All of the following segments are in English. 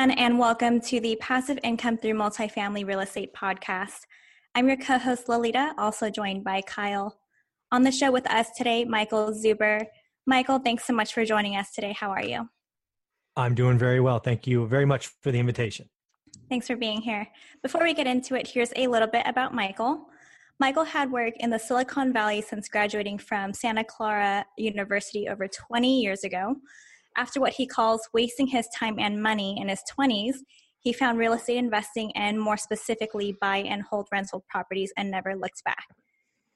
Everyone, and welcome to the Passive Income Through Multifamily Real Estate podcast. I'm your co host, Lolita, also joined by Kyle. On the show with us today, Michael Zuber. Michael, thanks so much for joining us today. How are you? I'm doing very well. Thank you very much for the invitation. Thanks for being here. Before we get into it, here's a little bit about Michael. Michael had worked in the Silicon Valley since graduating from Santa Clara University over 20 years ago. After what he calls wasting his time and money in his 20s, he found real estate investing and more specifically buy and hold rental properties and never looked back.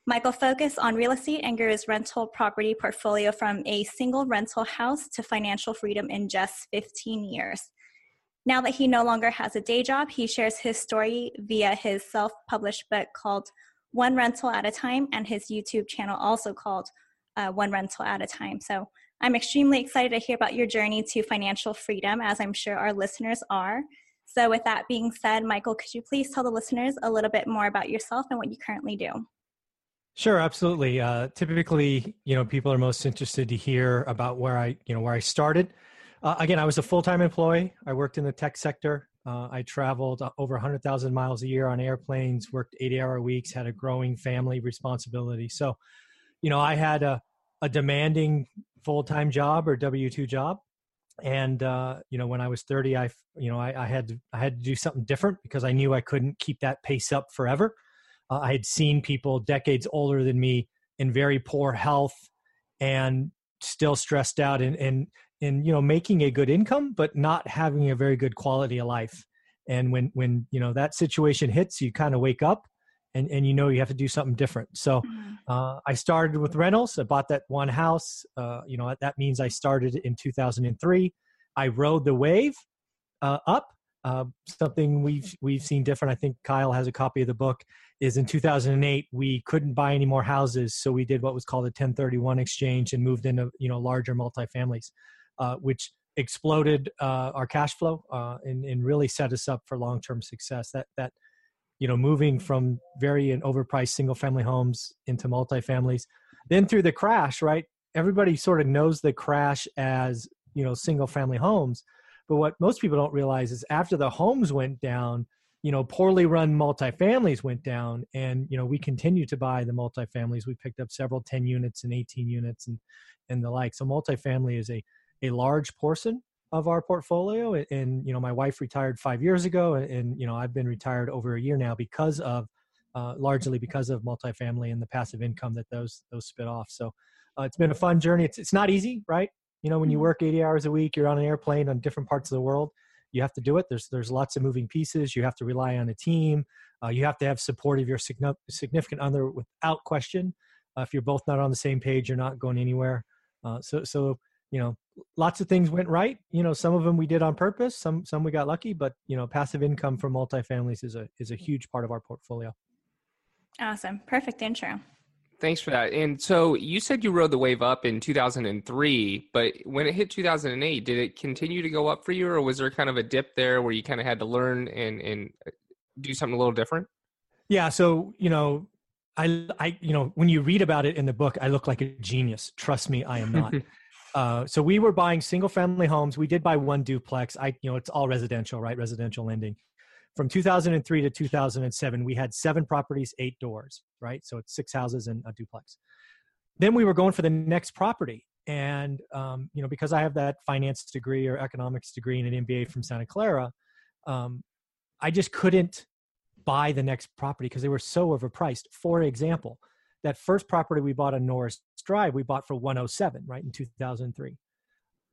Michael focused on real estate and grew his rental property portfolio from a single rental house to financial freedom in just 15 years. Now that he no longer has a day job, he shares his story via his self published book called One Rental at a Time and his YouTube channel also called uh, One Rental at a Time. So I'm extremely excited to hear about your journey to financial freedom, as I'm sure our listeners are. So, with that being said, Michael, could you please tell the listeners a little bit more about yourself and what you currently do? Sure, absolutely. Uh, typically, you know, people are most interested to hear about where I, you know, where I started. Uh, again, I was a full-time employee. I worked in the tech sector. Uh, I traveled over 100,000 miles a year on airplanes, worked 80-hour weeks, had a growing family responsibility. So, you know, I had a, a demanding full-time job or w2 job. And uh, you know when i was 30 i you know I, I, had to i had to do something different because i knew i couldn't keep that pace up forever. Uh, i had seen people decades older than me in very poor health and still stressed out and and and you know making a good income but not having a very good quality of life. And when when you know that situation hits you kind of wake up and, and you know you have to do something different. So mm-hmm. uh, I started with rentals. I bought that one house. Uh, you know that means I started in 2003. I rode the wave uh, up. Uh, something we've we've seen different. I think Kyle has a copy of the book. Is in 2008 we couldn't buy any more houses, so we did what was called a 1031 exchange and moved into you know larger multifamilies, uh, which exploded uh, our cash flow and, and really set us up for long term success. That that you know moving from very and overpriced single family homes into multifamilies. Then through the crash right everybody sort of knows the crash as you know single family homes. But what most people don't realize is after the homes went down you know poorly run multifamilies went down and you know we continue to buy the multifamilies. We picked up several 10 units and 18 units and and the like. So multifamily is a a large portion of our portfolio and, you know my wife retired five years ago and, you know i've been retired over a year now because of uh, largely because of multifamily and the passive income that those those spit off. So uh, it's been a fun journey. It's, it's not easy right? You know when you mm-hmm. work 80 hours a week you're on an airplane on different parts of the world you have to do it. There's there's lots of moving pieces. You have to rely on a team. Uh, you have to have support of your significant other without question. Uh, if you're both not on the same page you're not going anywhere. Uh, so so you know lots of things went right. You know some of them we did on purpose some some we got lucky but you know passive income from multifamilies is a is a huge part of our portfolio. Awesome. Perfect intro. Thanks for that. And so you said you rode the wave up in 2003 but when it hit 2008 did it continue to go up for you or was there kind of a dip there where you kind of had to learn and and uh, do something a little different? Yeah so you know I, I, you know, when you read about it in the book, I look like a genius. Trust me, I am not. Uh, so we were buying single family homes. We did buy one duplex. I, you know, it's all residential, right? Residential lending. From 2003 to 2007, we had seven properties, eight doors, right? So it's six houses and a duplex. Then we were going for the next property. And, um, you know, because I have that finance degree or economics degree and an MBA from Santa Clara, um, I just couldn't buy the next property because they were so overpriced. For example, that first property we bought on Norris Drive, we bought for 107, right, in 2003.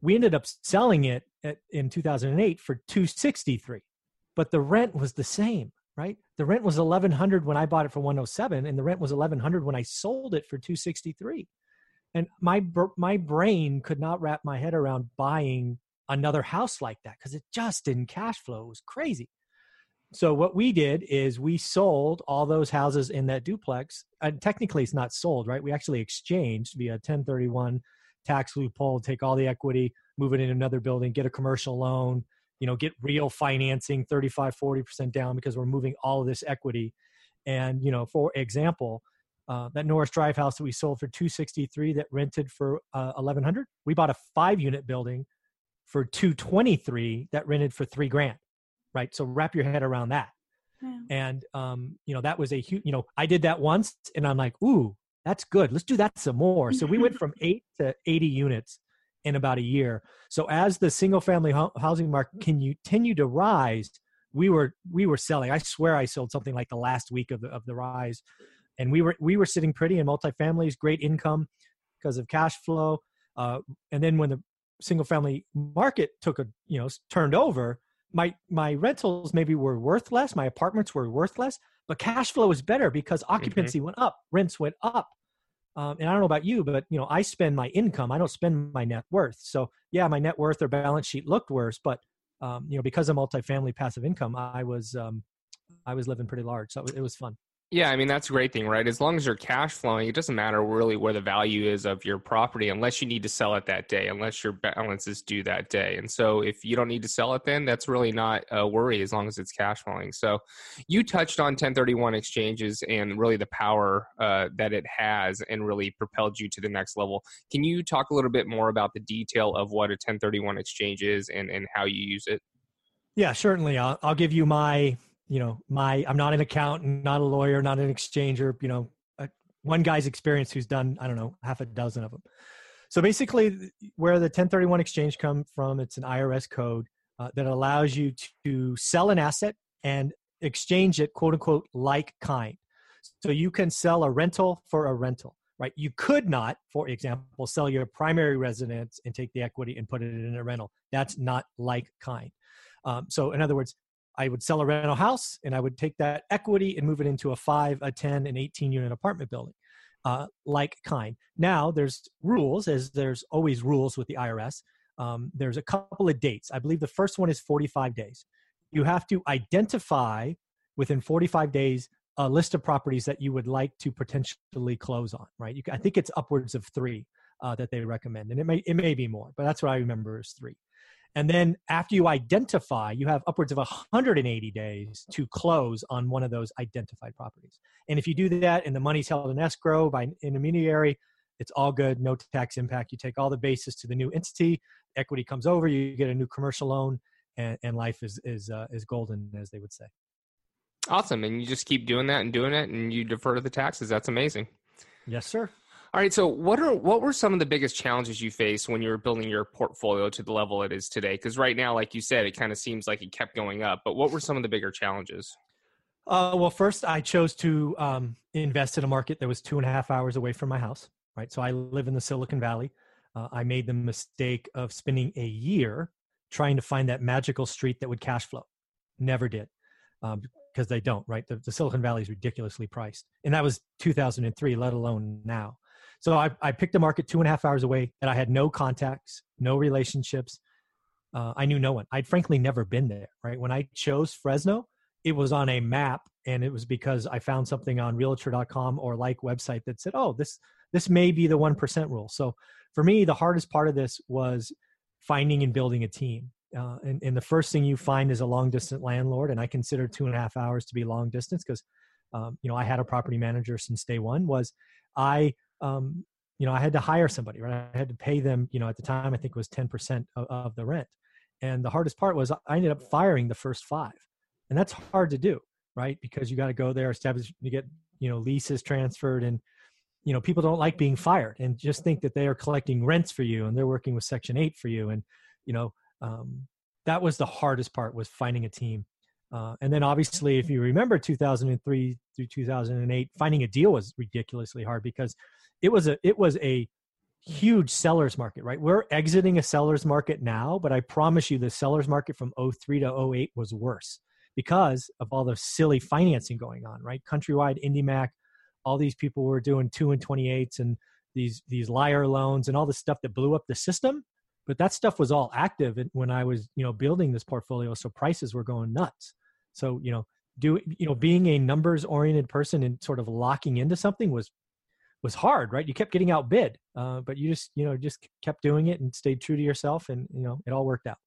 We ended up selling it at, in 2008 for 263, but the rent was the same, right? The rent was 1100 when I bought it for 107, and the rent was 1100 when I sold it for 263. and my my brain could not wrap my head around buying another house like that because it just didn't cash flow. It was crazy. So what we did is we sold all those houses in that duplex. And technically, it's not sold, right? We actually exchanged via 1031 tax loophole, take all the equity, move it in another building, get a commercial loan, you know, get real financing, 35, 40% down because we're moving all of this equity. And, you know, for example, uh, that Norris Drive house that we sold for 263 that rented for uh, 1100, we bought a five unit building for 223 that rented for three grand right? So wrap your head around that. Yeah. and um you know that was a huge you know i did that once and i'm like ooh that's good. Let's do that some more. So we went from 8 to 80 units in about a year. So as the single family ho- housing market continue to rise we were we were selling. I swear i sold something like the last week of the of the rise. And we were we were sitting pretty in multifamilies great income because of cash flow uh, and then when the single family market took a you know turned over my my rentals maybe were worth less my apartments were worth less but cash flow was better because mm-hmm. occupancy mm-hmm. went up rents went up um, and i don't know about you but you know i spend my income i don't spend my net worth so yeah my net worth or balance sheet looked worse but um, you know because of multifamily passive income i was um, i was living pretty large so it was fun yeah, I mean that's a great thing, right? As long as you're cash flowing, it doesn't matter really where the value is of your property unless you need to sell it that day, unless your balance is due that day. And so if you don't need to sell it then, that's really not a worry as long as it's cash flowing. So you touched on 1031 exchanges and really the power uh, that it has and really propelled you to the next level. Can you talk a little bit more about the detail of what a 1031 exchange is and, and how you use it? Yeah, certainly. I'll, I'll give you my you know my i'm not an accountant not a lawyer not an exchanger you know one guy's experience who's done i don't know half a dozen of them so basically where the 1031 exchange come from it's an irs code uh, that allows you to sell an asset and exchange it quote unquote like kind. So you can sell a rental for a rental right? You could not for example sell your primary residence and take the equity and put it in a rental. That's not like kind. Um, so in other words I would sell a rental house and I would take that equity and move it into a five, a 10, an 18 unit apartment building, uh, like kind. Now, there's rules, as there's always rules with the IRS. Um, there's a couple of dates. I believe the first one is 45 days. You have to identify within 45 days a list of properties that you would like to potentially close on, right? You, I think it's upwards of three uh, that they recommend, and it may it may be more, but that's what I remember is three. And then after you identify, you have upwards of 180 days to close on one of those identified properties. And if you do that and the money's held in escrow by an intermediary, it's all good, no tax impact. You take all the basis to the new entity, equity comes over, you get a new commercial loan, and, and life is is uh, is golden, as they would say. Awesome, and you just keep doing that and doing it, and you defer to the taxes. That's amazing. Yes, sir. All right. So, what are what were some of the biggest challenges you faced when you were building your portfolio to the level it is today? Because right now, like you said, it kind of seems like it kept going up. But what were some of the bigger challenges? Uh, well, first, I chose to um, invest in a market that was two and a half hours away from my house. Right. So I live in the Silicon Valley. Uh, I made the mistake of spending a year trying to find that magical street that would cash flow. Never did. Um, because they don't, right? The, the Silicon Valley is ridiculously priced. And that was 2003, let alone now. So I, I picked a market two and a half hours away that I had no contacts, no relationships. Uh, I knew no one. I'd frankly never been there, right? When I chose Fresno, it was on a map and it was because I found something on realtor.com or like website that said, oh, this, this may be the 1% rule. So for me, the hardest part of this was finding and building a team. Uh, and, and the first thing you find is a long distance landlord. And I consider two and a half hours to be long distance because, um, you know, I had a property manager since day one was I um, you know, I had to hire somebody, right? I had to pay them, you know, at the time, I think it was 10% of, of the rent. And the hardest part was I ended up firing the first five. And that's hard to do, right? Because you got to go there, establish, you get, you know, leases transferred and, you know, people don't like being fired and just think that they are collecting rents for you and they're working with Section 8 for you. And, you know, um, that was the hardest part was finding a team. Uh, and then obviously, if you remember 2003 through 2008, finding a deal was ridiculously hard because it was a it was a huge sellers market, right? We're exiting a sellers market now, but I promise you the sellers market from 03 to 08 was worse because of all the silly financing going on, right? Countrywide, IndyMac, all these people were doing two and 28s and these these liar loans and all the stuff that blew up the system but that stuff was all active when i was you know building this portfolio so prices were going nuts so you know do you know being a numbers oriented person and sort of locking into something was was hard right? You kept getting outbid uh, but you just you know just kept doing it and stayed true to yourself and you know it all worked out.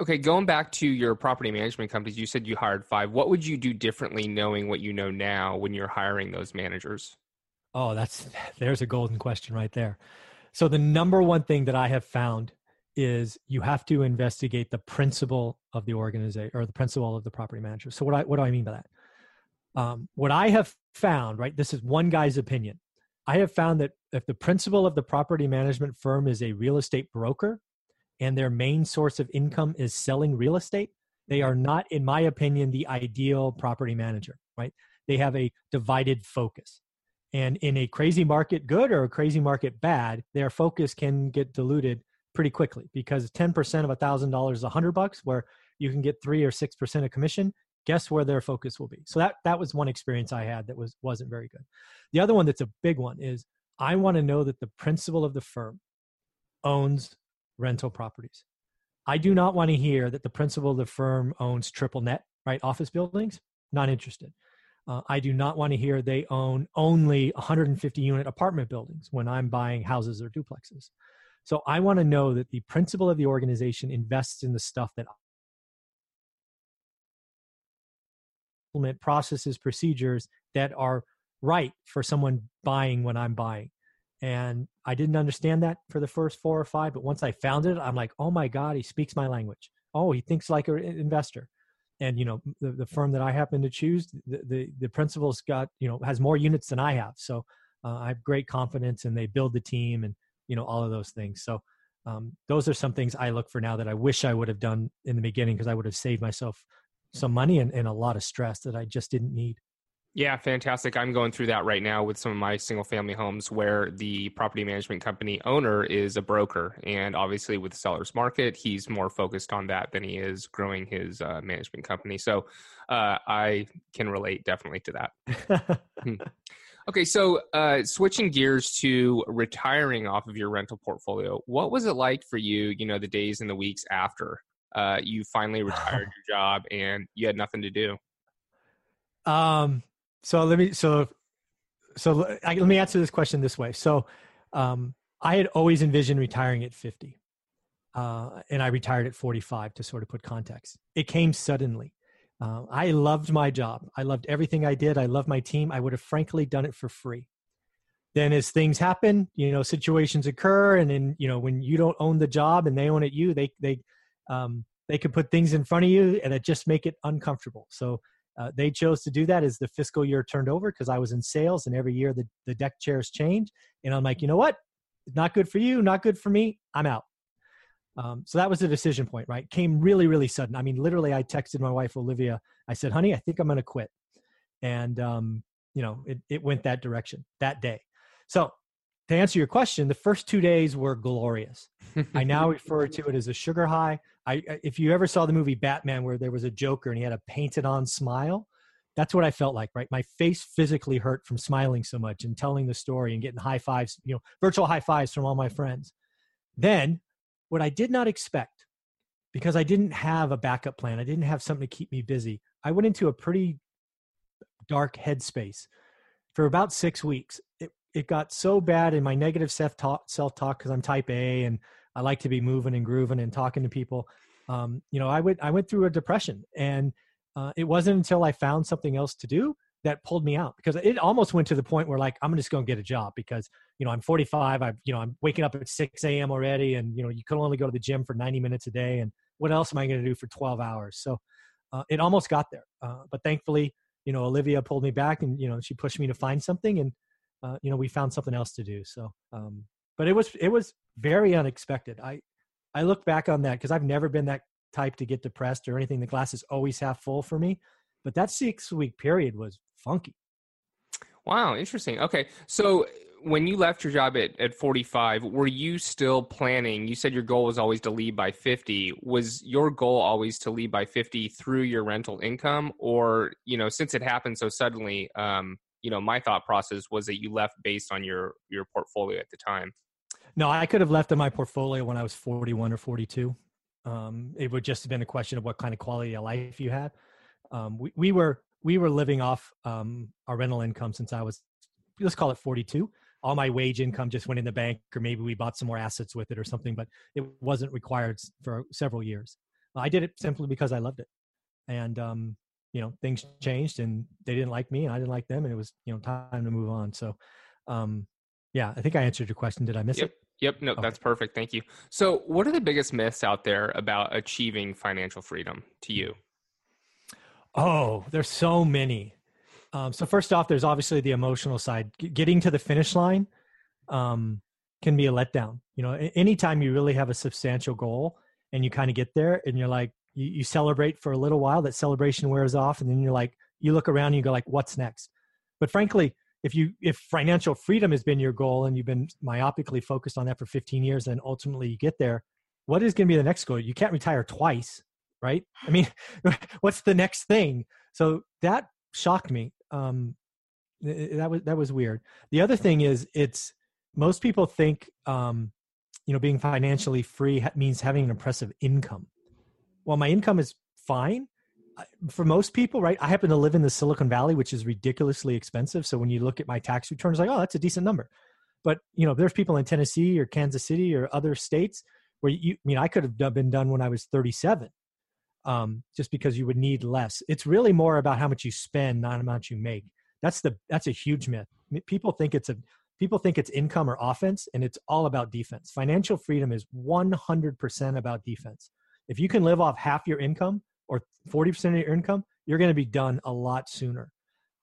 Okay going back to your property management companies you said you hired five. What would you do differently knowing what you know now when you're hiring those managers? Oh that's there's a golden question right there. So the number one thing that i have found is you have to investigate the principal of the organization or the principal of the property manager. So what I what do I mean by that? Um, what I have found, right? This is one guy's opinion. I have found that if the principal of the property management firm is a real estate broker and their main source of income is selling real estate, they are not, in my opinion, the ideal property manager, right? They have a divided focus. And in a crazy market good or a crazy market bad, their focus can get diluted pretty quickly because 10% of a thousand dollars is a hundred bucks where you can get three or six percent of commission guess where their focus will be. So that that was one experience i had that was wasn't very good. The other one that's a big one is i want to know that the principal of the firm owns rental properties. I do not want to hear that the principal of the firm owns triple net right office buildings. Not interested. Uh, i do not want to hear they own only 150 unit apartment buildings when i'm buying houses or duplexes. So I want to know that the principal of the organization invests in the stuff that implement processes, procedures that are right for someone buying when I'm buying. And I didn't understand that for the first four or five, but once I found it, I'm like, oh my God, he speaks my language. Oh, he thinks like an investor. And you know, the, the firm that I happen to choose, the, the the principal's got you know has more units than I have, so uh, I have great confidence, and they build the team, and you know all of those things so um, those are some things i look for now that i wish i would have done in the beginning because i would have saved myself some money and, and a lot of stress that i just didn't need yeah, fantastic. I'm going through that right now with some of my single family homes where the property management company owner is a broker. And obviously, with the seller's market, he's more focused on that than he is growing his uh, management company. So uh, I can relate definitely to that. Hmm. Okay, so uh, switching gears to retiring off of your rental portfolio, what was it like for you? You know, the days and the weeks after uh, you finally retired your job and you had nothing to do. Um. So let me. So, so I, let me answer this question this way. So, um, I had always envisioned retiring at fifty, uh, and I retired at forty-five to sort of put context. It came suddenly. Uh, I loved my job. I loved everything I did. I loved my team. I would have frankly done it for free. Then, as things happen, you know, situations occur, and then you know, when you don't own the job and they own it, you they they um, they could put things in front of you and it just make it uncomfortable. So uh, they chose to do that as the fiscal year turned over because I was in sales, and every year the the deck chairs change, and I'm like, you know what, not good for you, not good for me. I'm out. Um, so that was the decision point, right? Came really, really sudden. I mean, literally, I texted my wife Olivia. I said, "Honey, I think I'm going to quit," and um, you know, it it went that direction that day. So to answer your question, the first two days were glorious. I now refer to it as a sugar high. I, if you ever saw the movie Batman, where there was a Joker and he had a painted-on smile, that's what I felt like. Right, my face physically hurt from smiling so much and telling the story and getting high fives, you know, virtual high fives from all my friends. Then what I did not expect, because I didn't have a backup plan, I didn't have something to keep me busy, I went into a pretty dark headspace for about six weeks. It, it got so bad in my negative self talk, self talk because I'm type A and I like to be moving and grooving and talking to people. Um, you know, I went I went through a depression, and uh, it wasn't until I found something else to do that pulled me out because it almost went to the point where like I'm just going to get a job because you know I'm 45 I you know I'm waking up at 6 a.m. already and you know you can only go to the gym for 90 minutes a day and what else am I going to do for 12 hours so uh, it almost got there uh, but thankfully you know Olivia pulled me back and you know she pushed me to find something and uh, you know we found something else to do so um, but it was it was very unexpected I I look back on that because I've never been that type to get depressed or anything the glass is always half full for me but that six week period was funky. Wow, interesting. Okay. So when you left your job at, at 45, were you still planning? You said your goal was always to leave by 50. Was your goal always to leave by 50 through your rental income? Or, you know, since it happened so suddenly, um, you know my thought process was that you left based on your your portfolio at the time no i could have left in my portfolio when i was 41 or 42 um, it would just have been a question of what kind of quality of life you had. Um, we, we were we were living off um, our rental income since i was let's call it 42 all my wage income just went in the bank or maybe we bought some more assets with it or something but it wasn't required for several years. I did it simply because i loved it. And um, you know things changed and they didn't like me and i didn't like them and it was you know time to move on. So um yeah i think i answered your question. Did i miss yep. it yep no okay. that's perfect thank you. So what are the biggest myths out there about achieving financial freedom to you? Oh there's so many. Um, so first off there's obviously the emotional side. G- getting to the finish line um, can be a letdown. You know anytime you really have a substantial goal and you kind of get there and you're like you, you celebrate for a little while that celebration wears off and then you're like you look around and you go like what's next? But frankly if you if financial freedom has been your goal and you've been myopically focused on that for 15 years and ultimately you get there what is going to be the next goal? You can't retire twice right? I mean what's the next thing? So that shocked me um that was that was weird. The other thing is it's most people think um you know being financially free means having an impressive income. Well, my income is fine for most people, right? I happen to live in the Silicon Valley, which is ridiculously expensive. So when you look at my tax returns, like, oh, that's a decent number. But you know, there's people in Tennessee or Kansas City or other states where you, I mean, I could have been done when I was 37, um, just because you would need less. It's really more about how much you spend, not how much you make. That's the that's a huge myth. People think it's a people think it's income or offense, and it's all about defense. Financial freedom is 100% about defense. If you can live off half your income or 40% of your income, you're going to be done a lot sooner.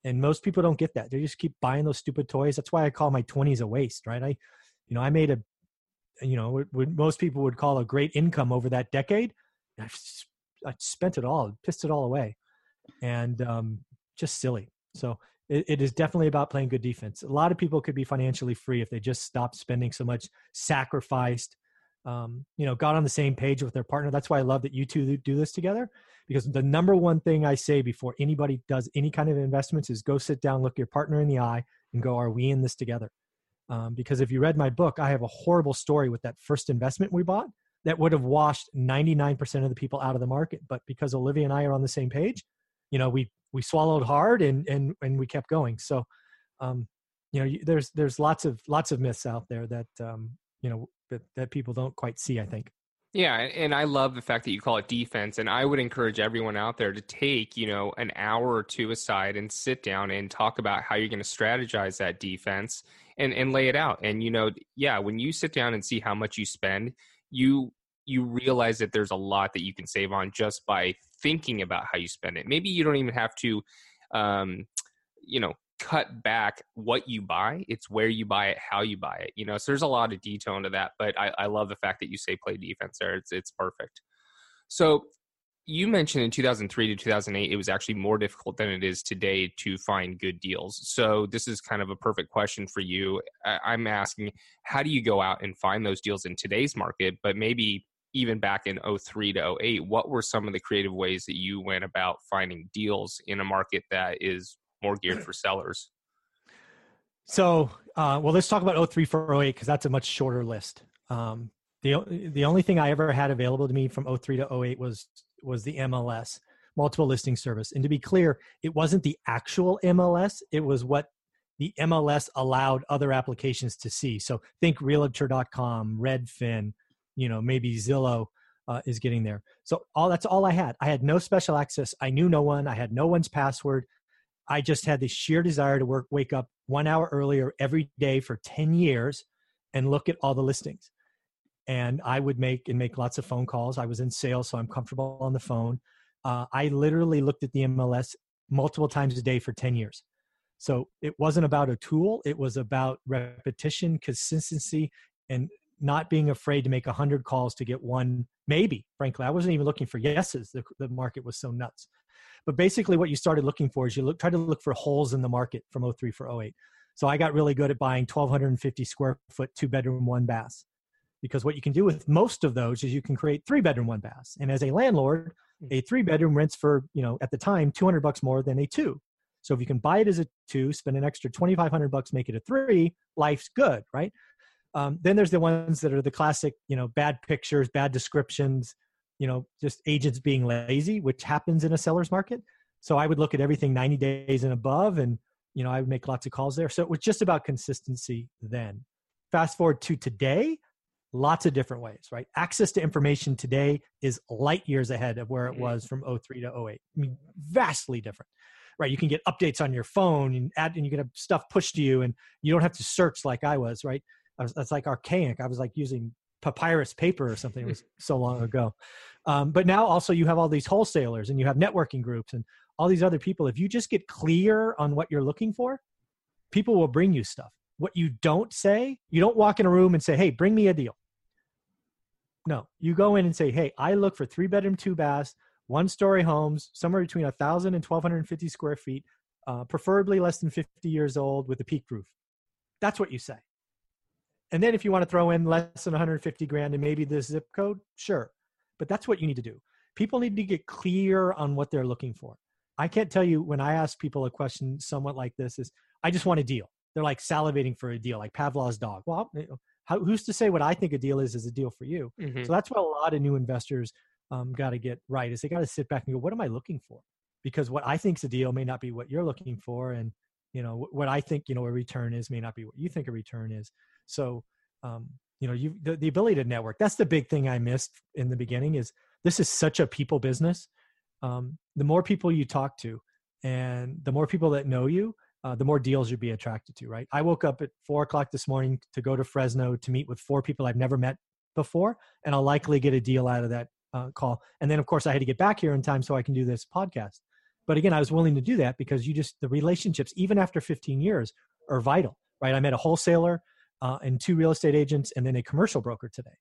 And most people don't get that. They just keep buying those stupid toys. That's why I call my 20s a waste, right? I, you know, I made a, you know, what most people would call a great income over that decade. I, spent it all, pissed it all away, and um, just silly. So it, it is definitely about playing good defense. A lot of people could be financially free if they just stopped spending so much, sacrificed, um, you know, got on the same page with their partner. That's why I love that you two do this together because the number one thing I say before anybody does any kind of investments is go sit down, look your partner in the eye, and go, Are we in this together? Um, because if you read my book, I have a horrible story with that first investment we bought that would have washed 99% of the people out of the market. But because Olivia and I are on the same page, you know, we we swallowed hard and and and we kept going. So, um, you know, there's there's lots of lots of myths out there that um, you know that, that people don't quite see, I think. Yeah, and I love the fact that you call it defense. And I would encourage everyone out there to take, you know, an hour or two aside and sit down and talk about how you're going to strategize that defense and, and lay it out. And, you know, yeah, when you sit down and see how much you spend, you you realize that there's a lot that you can save on just by thinking about how you spend it. Maybe you don't even have to um, you know, cut back what you buy it's where you buy it how you buy it you know so there's a lot of detail into that but i, I love the fact that you say play defense there it's, it's perfect. So you mentioned in 2003 to 2008 it was actually more difficult than it is today to find good deals so this is kind of a perfect question for you i'm asking how do you go out and find those deals in today's market but maybe even back in 03 to 08 what were some of the creative ways that you went about finding deals in a market that is more geared for sellers. So, uh, well, let's talk about 03 for 08 because that's a much shorter list. Um, the the only thing I ever had available to me from 03 to 08 was was the MLS multiple listing service. And to be clear, it wasn't the actual MLS; it was what the MLS allowed other applications to see. So think Realtor.com, Redfin, you know, maybe Zillow. Uh, is getting there. So all that's all I had. I had no special access. I knew no one. I had no one's password. I just had this sheer desire to work, wake up one hour earlier every day for 10 years and look at all the listings. And I would make and make lots of phone calls. I was in sales, so I'm comfortable on the phone. Uh, I literally looked at the MLS multiple times a day for 10 years. So it wasn't about a tool, it was about repetition, consistency, and not being afraid to make 100 calls to get one maybe frankly i wasn't even looking for yeses the, the market was so nuts but basically, what you started looking for is you look, try to look for holes in the market from 03 for 08. So I got really good at buying 1,250 square foot, two bedroom, one bath. Because what you can do with most of those is you can create three bedroom, one bath. And as a landlord, hmm. a three bedroom rents for, you know, at the time, 200 bucks more than a two. So if you can buy it as a two, spend an extra 2,500 bucks, make it a three, life's good, right? Um, then there's the ones that are the classic, you know, bad pictures, bad descriptions, you know, just agents being lazy, which happens in a seller's market. So I would look at everything 90 days and above, and you know, I would make lots of calls there. So it was just about consistency then. Fast forward to today, lots of different ways, right? Access to information today is light years ahead of where it mm-hmm. was from 03 to 08. I mean, vastly different, right? You can get updates on your phone and add, and you get stuff pushed to you, and you don't have to search like I was, right? I was, that's like archaic. I was like using papyrus paper or something. It was so long ago. Um, but now also you have all these wholesalers and you have networking groups and all these other people. If you just get clear on what you're looking for, people will bring you stuff. What you don't say, you don't walk in a room and say, "Hey, bring me a deal." No, you go in and say, "Hey, I look for three bedroom, two baths, one story homes, somewhere between a thousand and twelve hundred and fifty square feet, uh, preferably less than fifty years old, with a peak roof." That's what you say. And then if you want to throw in less than 150 grand and maybe the zip code, sure. But that's what you need to do. People need to get clear on what they're looking for. I can't tell you when I ask people a question somewhat like this is I just want a deal. They're like salivating for a deal, like Pavlov's dog. Well, how, who's to say what I think a deal is is a deal for you? Mm-hmm. So that's what a lot of new investors um, got to get right is they got to sit back and go, what am I looking for? Because what I think's a deal may not be what you're looking for, and you know what I think you know a return is may not be what you think a return is. So um, you know you the, the ability to network that's the big thing i missed in the beginning is this is such a people business. Um, the more people you talk to and the more people that know you uh, the more deals you'll be attracted to right? I woke up at four o'clock this morning to go to fresno to meet with four people i've never met before and i'll likely get a deal out of that uh, call. And then of course i had to get back here in time so i can do this podcast but again i was willing to do that because you just the relationships even after 15 years are vital right? I met a wholesaler uh, and two real estate agents and then a commercial broker today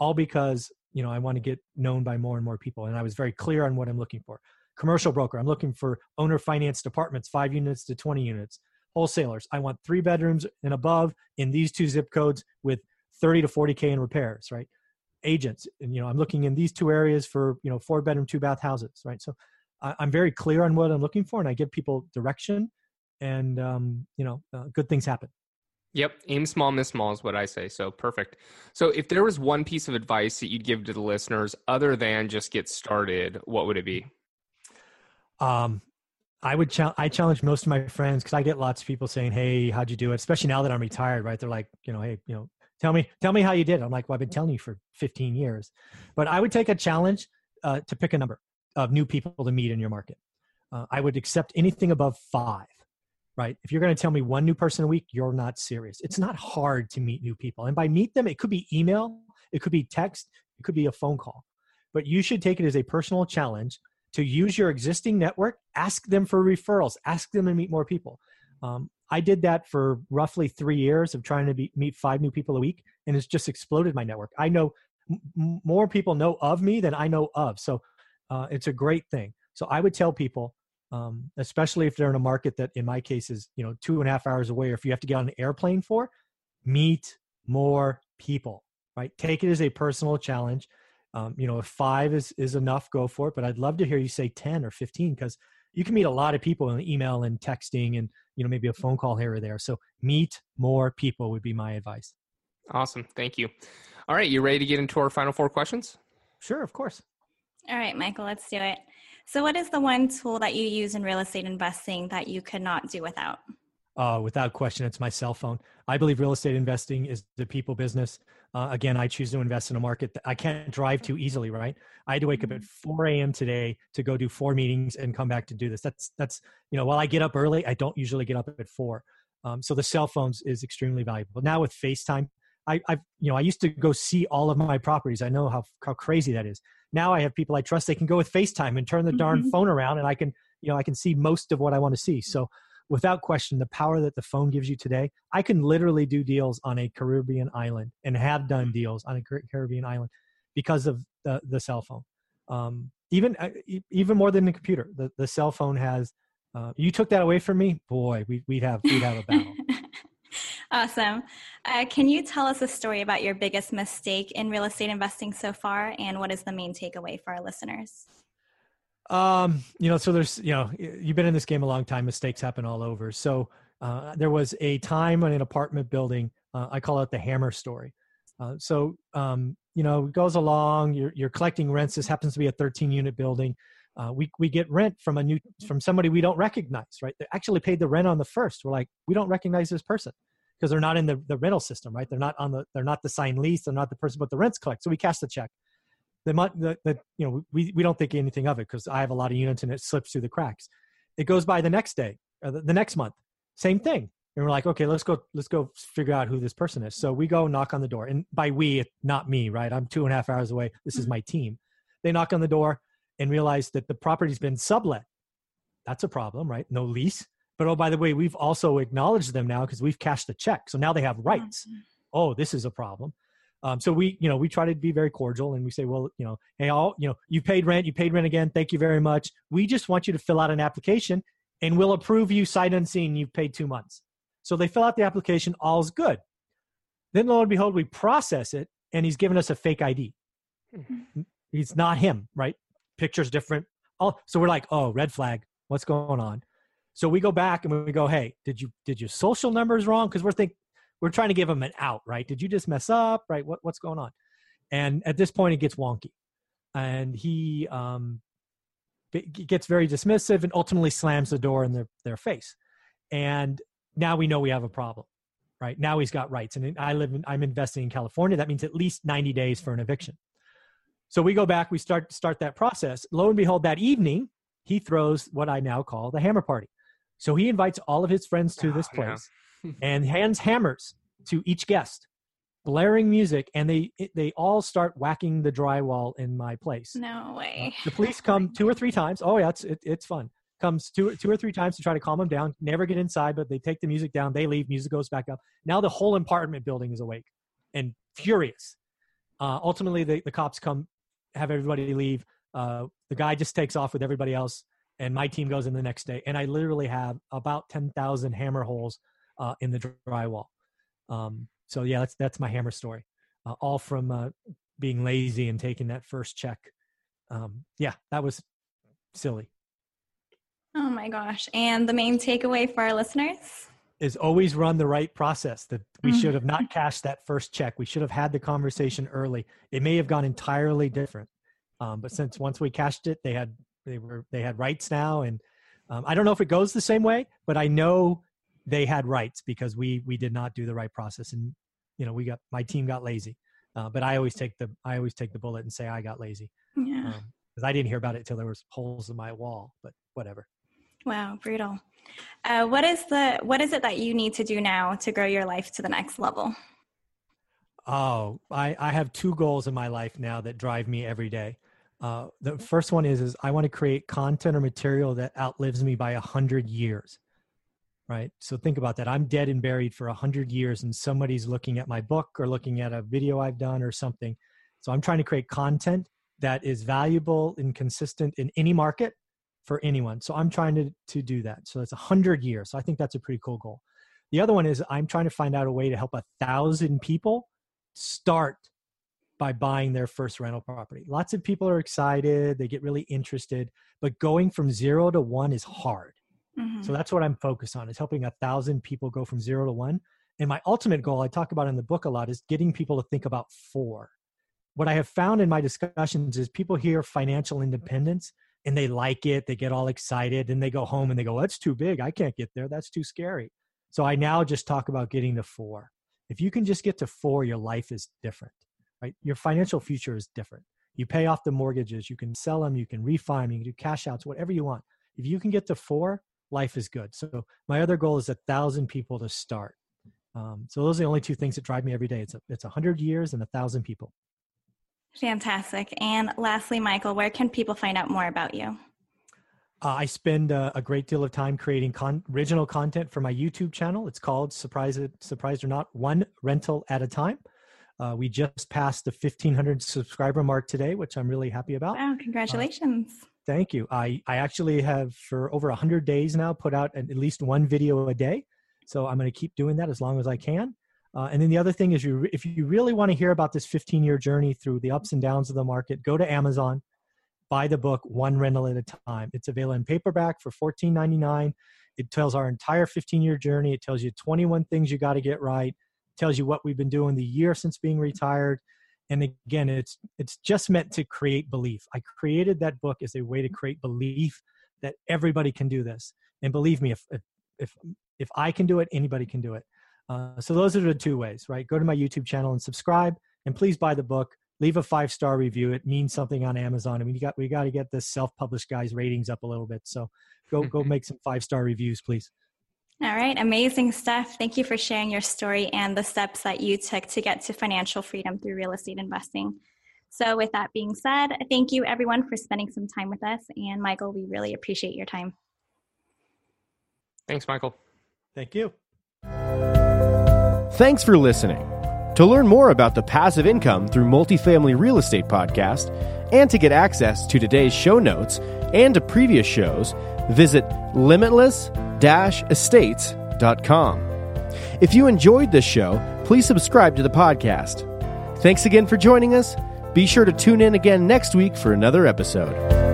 all because you know i want to get known by more and more people and i was very clear on what i'm looking for. Commercial broker i'm looking for owner finance departments five units to 20 units. Wholesalers i want three bedrooms and above in these two zip codes with 30 to 40k in repairs right? Agents and you know i'm looking in these two areas for you know four bedroom two bath houses right? So I, am very clear on what i'm looking for and i give people direction and um, you know uh, good things happen Yep. Aim small, miss small is what I say. So perfect. So if there was one piece of advice that you'd give to the listeners other than just get started, what would it be? Um, I would challenge, I challenge most of my friends because I get lots of people saying, Hey, how'd you do it? Especially now that I'm retired, right? They're like, you know, Hey, you know, tell me, tell me how you did. I'm like, well, I've been telling you for 15 years, but I would take a challenge uh, to pick a number of new people to meet in your market. Uh, I would accept anything above five right? If you're going to tell me one new person a week, you're not serious. It's not hard to meet new people. And by meet them, it could be email, it could be text, it could be a phone call. But you should take it as a personal challenge to use your existing network, ask them for referrals, ask them to meet more people. Um, I did that for roughly three years of trying to be, meet five new people a week, and it's just exploded my network. I know m- more people know of me than I know of. So uh, it's a great thing. So I would tell people um, especially if they're in a market that, in my case, is you know two and a half hours away, or if you have to get on an airplane for, meet more people. Right, take it as a personal challenge. Um, you know, if five is is enough, go for it. But I'd love to hear you say ten or fifteen because you can meet a lot of people in email and texting, and you know maybe a phone call here or there. So meet more people would be my advice. Awesome, thank you. All right, you ready to get into our final four questions? Sure, of course. All right, Michael, let's do it. So, what is the one tool that you use in real estate investing that you could not do without? Uh, without question, it's my cell phone. I believe real estate investing is the people business. Uh, again, I choose to invest in a market that I can't drive to easily. Right? I had to wake up at 4 a.m. today to go do four meetings and come back to do this. That's that's you know while I get up early, I don't usually get up at four. Um, so the cell phones is extremely valuable. Now with FaceTime, I, I've you know I used to go see all of my properties. I know how how crazy that is now I have people I trust. They can go with FaceTime and turn the darn mm-hmm. phone around, and I can, you know, I can see most of what I want to see. So, without question, the power that the phone gives you today, I can literally do deals on a Caribbean island and have done deals on a Caribbean island because of the the cell phone. Um, even uh, even more than the computer, the the cell phone has. Uh, you took that away from me, boy, we, would have we'd have a battle. Awesome. Uh, can you tell us a story about your biggest mistake in real estate investing so far, and what is the main takeaway for our listeners? Um, you know, so there's, you know, you've been in this game a long time. Mistakes happen all over. So uh, there was a time in an apartment building. Uh, I call it the hammer story. Uh, so um, you know, it goes along. You're you're collecting rents. This happens to be a 13 unit building. Uh, we we get rent from a new from somebody we don't recognize. Right? They actually paid the rent on the first. We're like, we don't recognize this person because they're not in the, the rental system. Right? They're not on the they're not the signed lease. They're not the person, but the rents collect. So we cash the check the, the, the you know we, we don't think anything of it because i have a lot of units and it slips through the cracks it goes by the next day or the, the next month same thing and we're like okay let's go let's go figure out who this person is so we go knock on the door and by we not me right i'm two and a half hours away this is mm-hmm. my team they knock on the door and realize that the property's been sublet that's a problem right no lease but oh by the way we've also acknowledged them now because we've cashed the check so now they have rights oh this is a problem um, so we, you know, we try to be very cordial and we say, well, you know, hey, all, you know, you paid rent, you paid rent again. Thank you very much. We just want you to fill out an application and we'll approve you sight unseen. You've paid two months. So they fill out the application. All's good. Then lo and behold, we process it and he's given us a fake ID. Hmm. He's not him, right? Picture's different. Oh, so we're like, oh, red flag. What's going on? So we go back and we go, hey, did you did your social numbers wrong? Because we're think we're trying to give them an out, right? Did you just mess up, right? What what's going on? And at this point, it gets wonky, and he um, gets very dismissive and ultimately slams the door in their their face. And now we know we have a problem, right? Now he's got rights, and I live in I'm investing in California. That means at least 90 days for an eviction. So we go back, we start start that process. Lo and behold, that evening he throws what I now call the hammer party. So he invites all of his friends to oh, this place and hands hammers to each guest, blaring music, and they they all start whacking the drywall in my place. No way. Uh, the police come two or three times. Oh yeah, it's it, it's fun. Comes two two or three times to try to calm them down. Never get inside, but they take the music down. They leave. Music goes back up. Now the whole apartment building is awake and furious. Uh, ultimately, the, the cops come, have everybody leave. Uh, the guy just takes off with everybody else, and my team goes in the next day. And I literally have about ten thousand hammer holes uh, in the drywall. Um, so yeah, that's that's my hammer story, uh, all from uh, being lazy and taking that first check. Um, yeah, that was silly. Oh my gosh! And the main takeaway for our listeners is always run the right process. That we mm-hmm. should have not cashed that first check. We should have had the conversation early. It may have gone entirely different, um, but since once we cashed it, they had they were they had rights now, and um, I don't know if it goes the same way, but I know they had rights because we we did not do the right process and you know we got my team got lazy. Uh, but i always take the i always take the bullet and say i got lazy yeah. because um, i didn't hear about it until there was holes in my wall but whatever. Wow brutal. Uh, what is the what is it that you need to do now to grow your life to the next level? Oh i i have two goals in my life now that drive me every day uh, the first one is is i want to create content or material that outlives me by a hundred years right? So think about that. I'm dead and buried for a hundred years and somebody's looking at my book or looking at a video i've done or something. So i'm trying to create content that is valuable and consistent in any market for anyone. So i'm trying to, to do that. So it's a hundred years. So i think that's a pretty cool goal. The other one is i'm trying to find out a way to help a thousand people start by buying their first rental property lots of people are excited they get really interested but going from zero to one is hard Mm-hmm. So that's what I'm focused on is helping a thousand people go from zero to one. And my ultimate goal I talk about in the book a lot is getting people to think about four. What I have found in my discussions is people hear financial independence and they like it, they get all excited, and they go home and they go, That's too big. I can't get there. That's too scary. So I now just talk about getting to four. If you can just get to four, your life is different, right? Your financial future is different. You pay off the mortgages, you can sell them, you can refi them, you can do cash outs, whatever you want. If you can get to four, life is good. So my other goal is a thousand people to start. Um, so those are the only two things that drive me every day. It's a, it's a hundred years and a thousand people. Fantastic. And lastly, Michael, where can people find out more about you? Uh, I spend uh, a great deal of time creating con- original content for my YouTube channel. It's called Surprise Surprised or Not, One Rental at a Time. Uh, we just passed the 1500 subscriber mark today, which I'm really happy about. Wow, congratulations. Thank you. I, I actually have for over 100 days now put out at least one video a day. So I'm going to keep doing that as long as I can. Uh, and then the other thing is, you, if you really want to hear about this 15 year journey through the ups and downs of the market, go to Amazon buy the book one rental at a time. It's available in paperback for $14.99. It tells our entire 15 year journey. It tells you 21 things you got to get right. Tells you what we've been doing the year since being retired. And again, it's it's just meant to create belief. I created that book as a way to create belief that everybody can do this. And believe me, if if if, if I can do it, anybody can do it. Uh, so those are the two ways, right? Go to my YouTube channel and subscribe, and please buy the book. Leave a five star review. It means something on Amazon. I mean, you got we got to get this self published guys' ratings up a little bit. So go go make some five star reviews, please. All right, amazing stuff. Thank you for sharing your story and the steps that you took to get to financial freedom through real estate investing. So, with that being said, thank you everyone for spending some time with us. And Michael, we really appreciate your time. Thanks, Michael. Thank you. Thanks for listening. To learn more about the Passive Income through Multifamily Real Estate podcast, and to get access to today's show notes and to previous shows, visit limitless estates.com. If you enjoyed this show, please subscribe to the podcast. Thanks again for joining us. Be sure to tune in again next week for another episode.